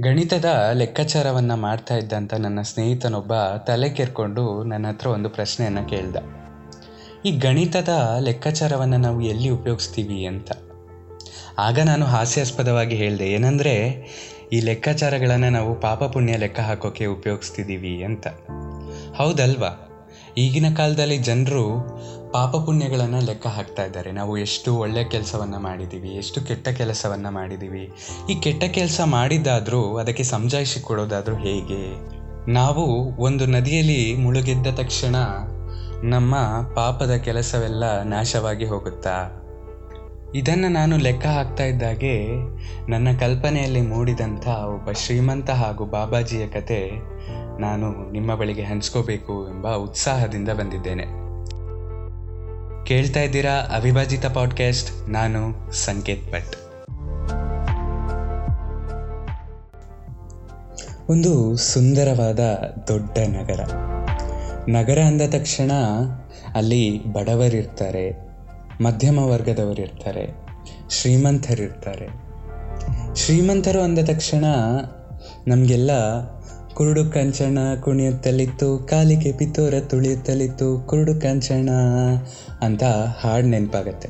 ಗಣಿತದ ಲೆಕ್ಕಾಚಾರವನ್ನು ಮಾಡ್ತಾ ಇದ್ದಂಥ ನನ್ನ ಸ್ನೇಹಿತನೊಬ್ಬ ತಲೆ ಕೆರ್ಕೊಂಡು ನನ್ನ ಹತ್ರ ಒಂದು ಪ್ರಶ್ನೆಯನ್ನು ಕೇಳ್ದ. ಈ ಗಣಿತದ ಲೆಕ್ಕಾಚಾರವನ್ನು ನಾವು ಎಲ್ಲಿ ಉಪಯೋಗಿಸ್ತೀವಿ ಅಂತ. ಆಗ ನಾನು ಹಾಸ್ಯಾಸ್ಪದವಾಗಿ ಹೇಳಿದೆ, ಏನಂದರೆ ಈ ಲೆಕ್ಕಾಚಾರಗಳನ್ನು ನಾವು ಪಾಪ ಪುಣ್ಯ ಲೆಕ್ಕ ಹಾಕೋಕ್ಕೆ ಉಪಯೋಗಿಸ್ತಿದ್ದೀವಿ ಅಂತ. ಹೌದಲ್ವಾ? ಈಗಿನ ಕಾಲದಲ್ಲಿ ಜನರು ಪಾಪ ಪುಣ್ಯಗಳನ್ನು ಲೆಕ್ಕ ಹಾಕ್ತಾ ಇದ್ದಾರೆ. ನಾವು ಎಷ್ಟು ಒಳ್ಳೆಯ ಕೆಲಸವನ್ನು ಮಾಡಿದ್ದೀವಿ ಎಷ್ಟು ಕೆಟ್ಟ ಕೆಲಸವನ್ನು ಮಾಡಿದ್ದೀವಿ ಈ ಕೆಟ್ಟ ಕೆಲಸ ಮಾಡಿದ್ದಾದರೂ ಅದಕ್ಕೆ ಸಮಜಾಯಿಷಿ ಕೊಡೋದಾದರೂ ಹೇಗೆ? ನಾವು ಒಂದು ನದಿಯಲ್ಲಿ ಮುಳುಗಿದ್ದ ತಕ್ಷಣ ನಮ್ಮ ಪಾಪದ ಕೆಲಸವೆಲ್ಲ ನಾಶವಾಗಿ ಹೋಗುತ್ತಾ? ಇದನ್ನು ನಾನು ಲೆಕ್ಕ ಹಾಕ್ತಾ ಇದ್ದಾಗೆ ನನ್ನ ಕಲ್ಪನೆಯಲ್ಲಿ ಮೂಡಿದಂಥ ಒಬ್ಬ ಶ್ರೀಮಂತ ಹಾಗೂ ಬಾಬಾಜಿಯ ಕತೆ ನಾನು ನಿಮ್ಮ ಬಳಿಗೆ ಹಂಚ್ಕೋಬೇಕು ಎಂಬ ಉತ್ಸಾಹದಿಂದ ಬಂದಿದ್ದೇನೆ. ಕೇಳ್ತಾ ಇದ್ದೀರಾ ಅವಿಭಾಜಿತ ಪಾಡ್ಕಾಸ್ಟ್ ನಾನು ಸಂಕೇತ್ ಭಟ್. ಒಂದು ಸುಂದರವಾದ ದೊಡ್ಡ ನಗರ. ನಗರ ಅಂದ ತಕ್ಷಣ ಅಲ್ಲಿ ಬಡವರಿರ್ತಾರೆ, ಮಧ್ಯಮ ವರ್ಗದವರಿರ್ತಾರೆ, ಶ್ರೀಮಂತರಿರ್ತಾರೆ. ಶ್ರೀಮಂತರು ಅಂದ ತಕ್ಷಣ ನಮಗೆಲ್ಲ ಕುರುಡು ಕಂಚಣ ಕುಣಿಯುತ್ತಲಿತ್ತು ಕಾಲಿಗೆ ಪಿತೋರ ತುಳಿಯುತ್ತಲಿತ್ತು, ಕುರುಡು ಕಂಚಣ ಅಂತ ಹಾಡು ನೆನಪಾಗತ್ತೆ.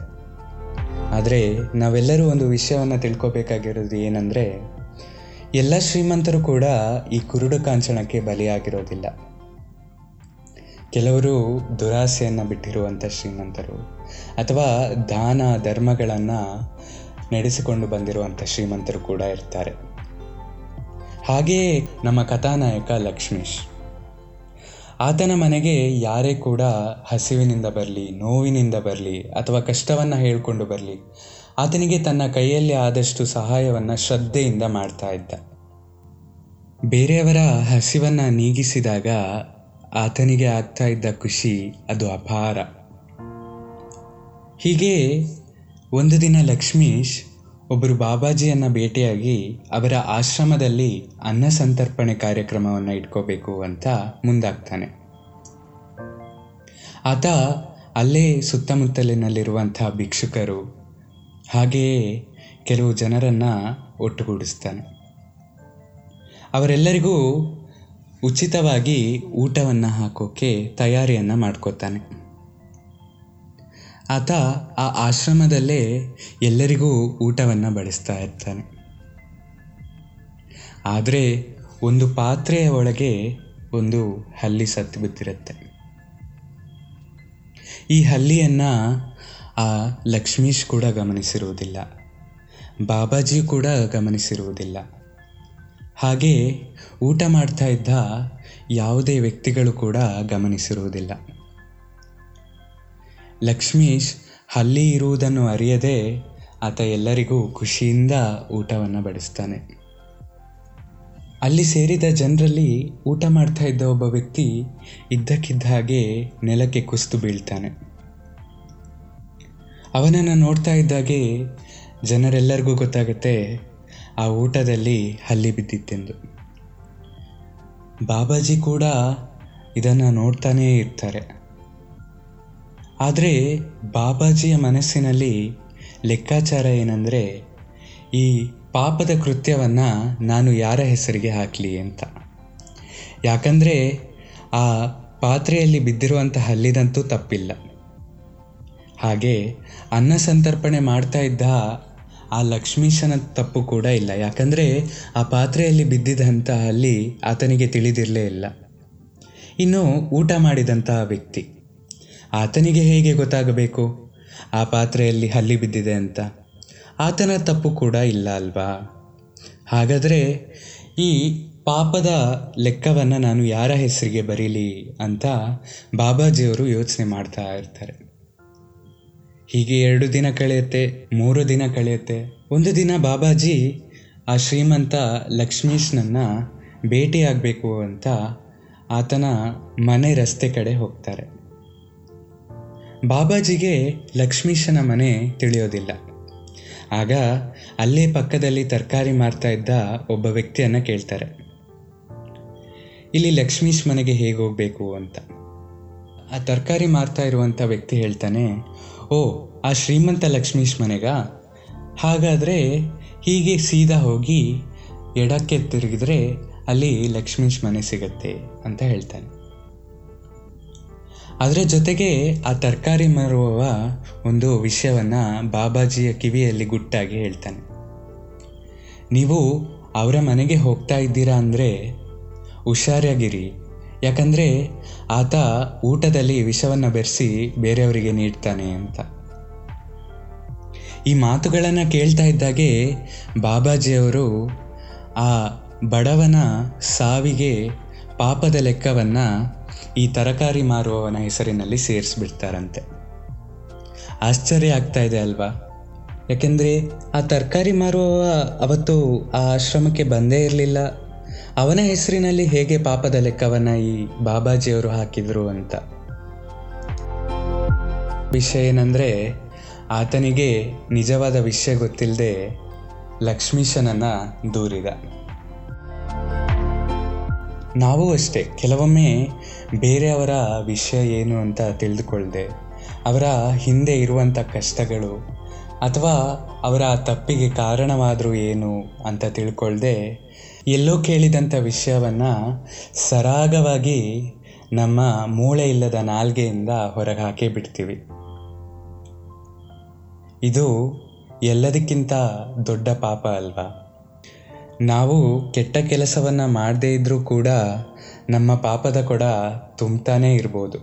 ಆದರೆ ನಾವೆಲ್ಲರೂ ಒಂದು ವಿಷಯವನ್ನು ತಿಳ್ಕೊಬೇಕಾಗಿರೋದು ಏನಂದರೆ, ಎಲ್ಲ ಶ್ರೀಮಂತರು ಕೂಡ ಈ ಕುರುಡು ಕಾಂಚಣಕ್ಕೆ ಬಲಿಯಾಗಿರೋದಿಲ್ಲ. ಕೆಲವರು ದುರಾಸೆಯನ್ನು ಬಿಟ್ಟಿರುವಂಥ ಶ್ರೀಮಂತರು, ಅಥವಾ ದಾನ ಧರ್ಮಗಳನ್ನು ನಡೆಸಿಕೊಂಡು ಬಂದಿರುವಂಥ ಶ್ರೀಮಂತರು ಕೂಡ ಇರ್ತಾರೆ. ಹಾಗೆಯೇ ನಮ್ಮ ಕಥಾನಾಯಕ ಲಕ್ಷ್ಮೀಶ್. ಆತನ ಮನೆಗೆ ಯಾರೇ ಕೂಡ ಹಸಿವಿನಿಂದ ಬರಲಿ, ನೋವಿನಿಂದ ಬರಲಿ ಅಥವಾ ಕಷ್ಟವನ್ನು ಹೇಳಿಕೊಂಡು ಬರಲಿ, ಆತನಿಗೆ ತನ್ನ ಕೈಯಲ್ಲಿ ಆದಷ್ಟು ಸಹಾಯವನ್ನು ಶ್ರದ್ಧೆಯಿಂದ ಮಾಡ್ತಾ ಇದ್ದ. ಬೇರೆಯವರ ಹಸಿವನ್ನು ನೀಗಿಸಿದಾಗ ಆತನಿಗೆ ಆಗ್ತಾ ಇದ್ದ ಖುಷಿ ಅದು ಅಪಾರ. ಹೀಗೆ ಒಂದು ದಿನ ಲಕ್ಷ್ಮೀಶ್ ಒಬ್ಬರು ಬಾಬಾಜಿಯನ್ನು ಭೇಟಿಯಾಗಿ ಅವರ ಆಶ್ರಮದಲ್ಲಿ ಅನ್ನ ಸಂತರ್ಪಣೆ ಕಾರ್ಯಕ್ರಮವನ್ನು ಇಟ್ಕೋಬೇಕು ಅಂತ ಮುಂದಾಗ್ತಾನೆ. ಆತ ಅಲ್ಲೇ ಸುತ್ತಮುತ್ತಲಿನಲ್ಲಿರುವಂಥ ಭಿಕ್ಷುಕರು, ಹಾಗೆಯೇ ಕೆಲವು ಜನರನ್ನು ಒಟ್ಟುಗೂಡಿಸ್ತಾನೆ. ಅವರೆಲ್ಲರಿಗೂ ಉಚಿತವಾಗಿ ಊಟವನ್ನು ಹಾಕೋಕ್ಕೆ ತಯಾರಿಯನ್ನು ಮಾಡ್ಕೋತಾನೆ. ಆತ ಆ ಆಶ್ರಮದಲ್ಲೇ ಎಲ್ಲರಿಗೂ ಊಟವನ್ನು ಬಡಿಸ್ತಾ ಇರ್ತಾನೆ. ಆದರೆ ಒಂದು ಪಾತ್ರೆಯ ಒಳಗೆ ಒಂದು ಹಲ್ಲಿ ಸತ್ತು ಬಿದ್ದಿರುತ್ತೆ. ಈ ಹಲ್ಲಿಯನ್ನು ಆ ಲಕ್ಷ್ಮೀಶ್ ಕೂಡ ಗಮನಿಸಿರುವುದಿಲ್ಲ. ಬಾಬಾಜಿ ಕೂಡ ಗಮನಿಸಿರುವುದಿಲ್ಲ. ಹಾಗೆ ಊಟ ಮಾಡ್ತಾ ಇದ್ದ ಯಾವುದೇ ವ್ಯಕ್ತಿಗಳು ಕೂಡ ಗಮನಿಸಿರುವುದಿಲ್ಲ. ಲಕ್ಷ್ಮೀಶ್ ಹಲ್ಲಿ ಇರುವುದನ್ನು ಅರಿಯದೆ ಆತ ಎಲ್ಲರಿಗೂ ಖುಷಿಯಿಂದ ಊಟವನ್ನು ಬಡಿಸ್ತಾನೆ. ಅಲ್ಲಿ ಸೇರಿದ ಜನರಲ್ಲಿ ಊಟ ಮಾಡ್ತಾ ಇದ್ದ ಒಬ್ಬ ವ್ಯಕ್ತಿ ಇದ್ದಕ್ಕಿದ್ದ ಹಾಗೆ ನೆಲಕ್ಕೆ ಕುಸಿದು ಬೀಳ್ತಾನೆ. ಅವನನ್ನು ನೋಡ್ತಾ ಇದ್ದಾಗೆ ಜನರೆಲ್ಲರಿಗೂ ಗೊತ್ತಾಗುತ್ತೆ ಆ ಊಟದಲ್ಲಿ ಹಲ್ಲಿ ಬಿದ್ದಿತ್ತೆಂದು. ಬಾಬಾಜಿ ಕೂಡ ಇದನ್ನು ನೋಡ್ತಾನೇ ಇರ್ತಾರೆ. ಆದರೆ ಬಾಬಾಜಿಯ ಮನಸ್ಸಿನಲ್ಲಿ ಲೆಕ್ಕಾಚಾರ ಏನಂದರೆ, ಈ ಪಾಪದ ಕೃತ್ಯವನ್ನು ನಾನು ಯಾರ ಹೆಸರಿಗೆ ಹಾಕಲಿ ಅಂತ. ಯಾಕಂದರೆ, ಆ ಪಾತ್ರೆಯಲ್ಲಿ ಬಿದ್ದಿರುವಂಥ ಹಲ್ಲಿದಂತೂ ತಪ್ಪಿಲ್ಲ. ಹಾಗೆ ಅನ್ನ ಸಂತರ್ಪಣೆ ಮಾಡ್ತಾ ಇದ್ದ ಆ ಲಕ್ಷ್ಮೀಶನ ತಪ್ಪು ಕೂಡ ಇಲ್ಲ. ಯಾಕಂದರೆ, ಆ ಪಾತ್ರೆಯಲ್ಲಿ ಬಿದ್ದಿದ್ದಂಥ ಹಲ್ಲಿ ಆತನಿಗೆ ತಿಳಿದಿರಲೇ ಇಲ್ಲ. ಇನ್ನು ಊಟ ಮಾಡಿದಂತಹ ವ್ಯಕ್ತಿ. ಆತನಿಗೆ ಹೇಗೆ ಗೊತ್ತಾಗಬೇಕು? ಆ ಪಾತ್ರೆಯಲ್ಲಿ ಹಲ್ಲಿ ಬಿದ್ದಿದೆ ಅಂತ. ಆತನ ತಪ್ಪು ಕೂಡ ಇಲ್ಲ ಅಲ್ವಾ? ಹಾಗಾದರೆ ಈ ಪಾಪದ ಲೆಕ್ಕವನ್ನು ನಾನು ಯಾರ ಹೆಸರಿಗೆ ಬರೀಲಿ ಅಂತ ಬಾಬಾಜಿಯವರು ಯೋಚನೆ ಮಾಡ್ತಾ ಇರ್ತಾರೆ. ಹೀಗೆ ಎರಡು ದಿನ ಕಳೆಯುತ್ತೆ, ಮೂರು ದಿನ ಕಳೆಯುತ್ತೆ. ಒಂದು ದಿನ ಬಾಬಾಜಿ ಆ ಶ್ರೀಮಂತ ಲಕ್ಷ್ಮೀಶ್ನನ್ನು ಭೇಟಿಯಾಗಬೇಕು ಅಂತ ಆತನ ಮನೆ ರಸ್ತೆ ಕಡೆ ಹೋಗ್ತಾರೆ. ಬಾಬಾಜಿಗೆ ಲಕ್ಷ್ಮೀಶನ ಮನೆ ತಿಳಿಯೋದಿಲ್ಲ. ಆಗ ಅಲ್ಲೇ ಪಕ್ಕದಲ್ಲಿ ತರಕಾರಿ ಮಾರ್ತಾ ಇದ್ದ ಒಬ್ಬ ವ್ಯಕ್ತಿಯನ್ನು ಕೇಳ್ತಾರೆ. ಇಲ್ಲಿ ಲಕ್ಷ್ಮೀಶ್ ಮನೆಗೆ ಹೇಗೆ ಹೋಗಬೇಕು ಅಂತ? ಆ ತರಕಾರಿ ಮಾರ್ತಾ ಇರುವಂಥ ವ್ಯಕ್ತಿ ಹೇಳ್ತಾನೆ, ಓ, ಆ ಶ್ರೀಮಂತ ಲಕ್ಷ್ಮೀಶ್ ಮನೆಗಾ? ಹಾಗಾದರೆ ಹೀಗೆ ಸೀದಾ ಹೋಗಿ ಎಡಕ್ಕೆ ತಿರುಗಿದ್ರೆ ಅಲ್ಲಿ ಲಕ್ಷ್ಮೀಶ್ ಮನೆ ಸಿಗತ್ತೆ, ಅಂತ ಹೇಳ್ತಾನೆ. ಅದರ ಜೊತೆಗೆ ಆ ತರಕಾರಿ ಮಾರುವವ ಒಂದು ವಿಷಯವನ್ನು ಬಾಬಾಜಿಯ ಕಿವಿಯಲ್ಲಿ ಗುಟ್ಟಾಗಿ ಹೇಳ್ತಾನೆ. ನೀವು ಅವರ ಮನೆಗೆ ಹೋಗ್ತಾ ಇದ್ದೀರಾ ಅಂದರೆ ಹುಷಾರಾಗಿರಿ. ಯಾಕಂದರೆ ಆತ ಊಟದಲ್ಲಿ ವಿಷವನ್ನು ಬೆರೆಸಿ ಬೇರೆಯವರಿಗೆ ನೀಡ್ತಾನೆ ಅಂತ. ಈ ಮಾತುಗಳನ್ನು ಕೇಳ್ತಾ ಇದ್ದಾಗೆ ಬಾಬಾಜಿಯವರು ಆ ಬಡವನ ಸಾವಿಗೆ ಪಾಪದ ಲೆಕ್ಕವನ್ನು ಈ ತರಕಾರಿ ಮಾರುವವನ ಹೆಸರಿನಲ್ಲಿ ಸೇರಿಸಿಬಿಡ್ತಾರಂತೆ. ಆಶ್ಚರ್ಯ ಆಗ್ತಾ ಇದೆ ಅಲ್ವಾ? ಯಾಕೆಂದರೆ ಆ ತರಕಾರಿ ಮಾರುವವ ಅವತ್ತು ಆ ಆಶ್ರಮಕ್ಕೆ ಬಂದೇ ಇರಲಿಲ್ಲ. ಅವನ ಹೆಸರಿನಲ್ಲಿ ಹೇಗೆ ಪಾಪದ ಲೆಕ್ಕವನ್ನು ಈ ಬಾಬಾಜಿಯವರು ಹಾಕಿದರು ಅಂತ. ವಿಷಯ ಏನಂದರೆ, ಆತನಿಗೆ ನಿಜವಾದ ವಿಷಯ ಗೊತ್ತಿಲ್ಲದೆ ಲಕ್ಷ್ಮೀಶನನ್ನು ದೂರಿದ. ನಾವು ಅಷ್ಟೇ, ಕೆಲವೊಮ್ಮೆ ಬೇರೆಯವರ ವಿಷಯ ಏನು ಅಂತ ತಿಳಿದುಕೊಳ್ಳದೆ ಅವರ ಹಿಂದೆ ಇರುವಂಥ ಕಷ್ಟಗಳು ಅಥವಾ ಅವರ ತಪ್ಪಿಗೆ ಕಾರಣವಾದರೂ ಏನು ಅಂತ ತಿಳ್ಕೊಳ್ಳದೆ ಎಲ್ಲೋ ಕೇಳಿದಂಥ ವಿಷಯವನ್ನು ಸರಾಗವಾಗಿ ನಮ್ಮ ಮೂಳೆ ಇಲ್ಲದ ನಾಲ್ಗೆಯಿಂದ ಹೊರಗೆ ಹಾಕೇ ಬಿಡ್ತೀವಿ. ಇದು ಎಲ್ಲದಕ್ಕಿಂತ ದೊಡ್ಡ ಪಾಪ ಅಲ್ವಾ? ನಾವು ಕೆಟ್ಟ ಕೆಲಸವನ್ನು ಮಾಡದೇ ಇದ್ದರೂ ಕೂಡ ನಮ್ಮ ಪಾಪದ ಕೊಡ ತುಂಬ್ತಾನೇ ಇರ್ಬೋದು.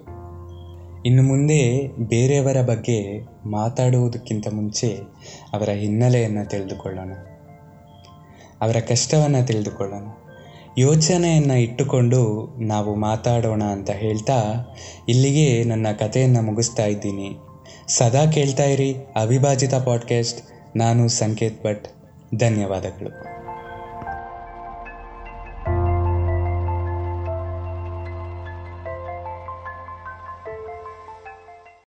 ಇನ್ನು ಮುಂದೆ ಬೇರೆಯವರ ಬಗ್ಗೆ ಮಾತಾಡುವುದಕ್ಕಿಂತ ಮುಂಚೆ ಅವರ ಹಿನ್ನೆಲೆಯನ್ನು ತಿಳಿದುಕೊಳ್ಳೋಣ. ಅವರ ಕಷ್ಟವನ್ನು ತಿಳಿದುಕೊಳ್ಳೋಣ. ಯೋಚನೆಯನ್ನು ಇಟ್ಟುಕೊಂಡು ನಾವು ಮಾತಾಡೋಣ ಅಂತ ಹೇಳ್ತಾ ಇಲ್ಲಿಗೆ ನನ್ನ ಕಥೆಯನ್ನು ಮುಗಿಸ್ತಾ ಇದ್ದೀನಿ. ಸದಾ ಕೇಳ್ತಾ ಇರಿ ಅವಿಭಾಜಿತ ಪಾಡ್ಕಾಸ್ಟ್ ನಾನು ಸಂಕೇತ್ ಭಟ್. ಧನ್ಯವಾದಗಳು.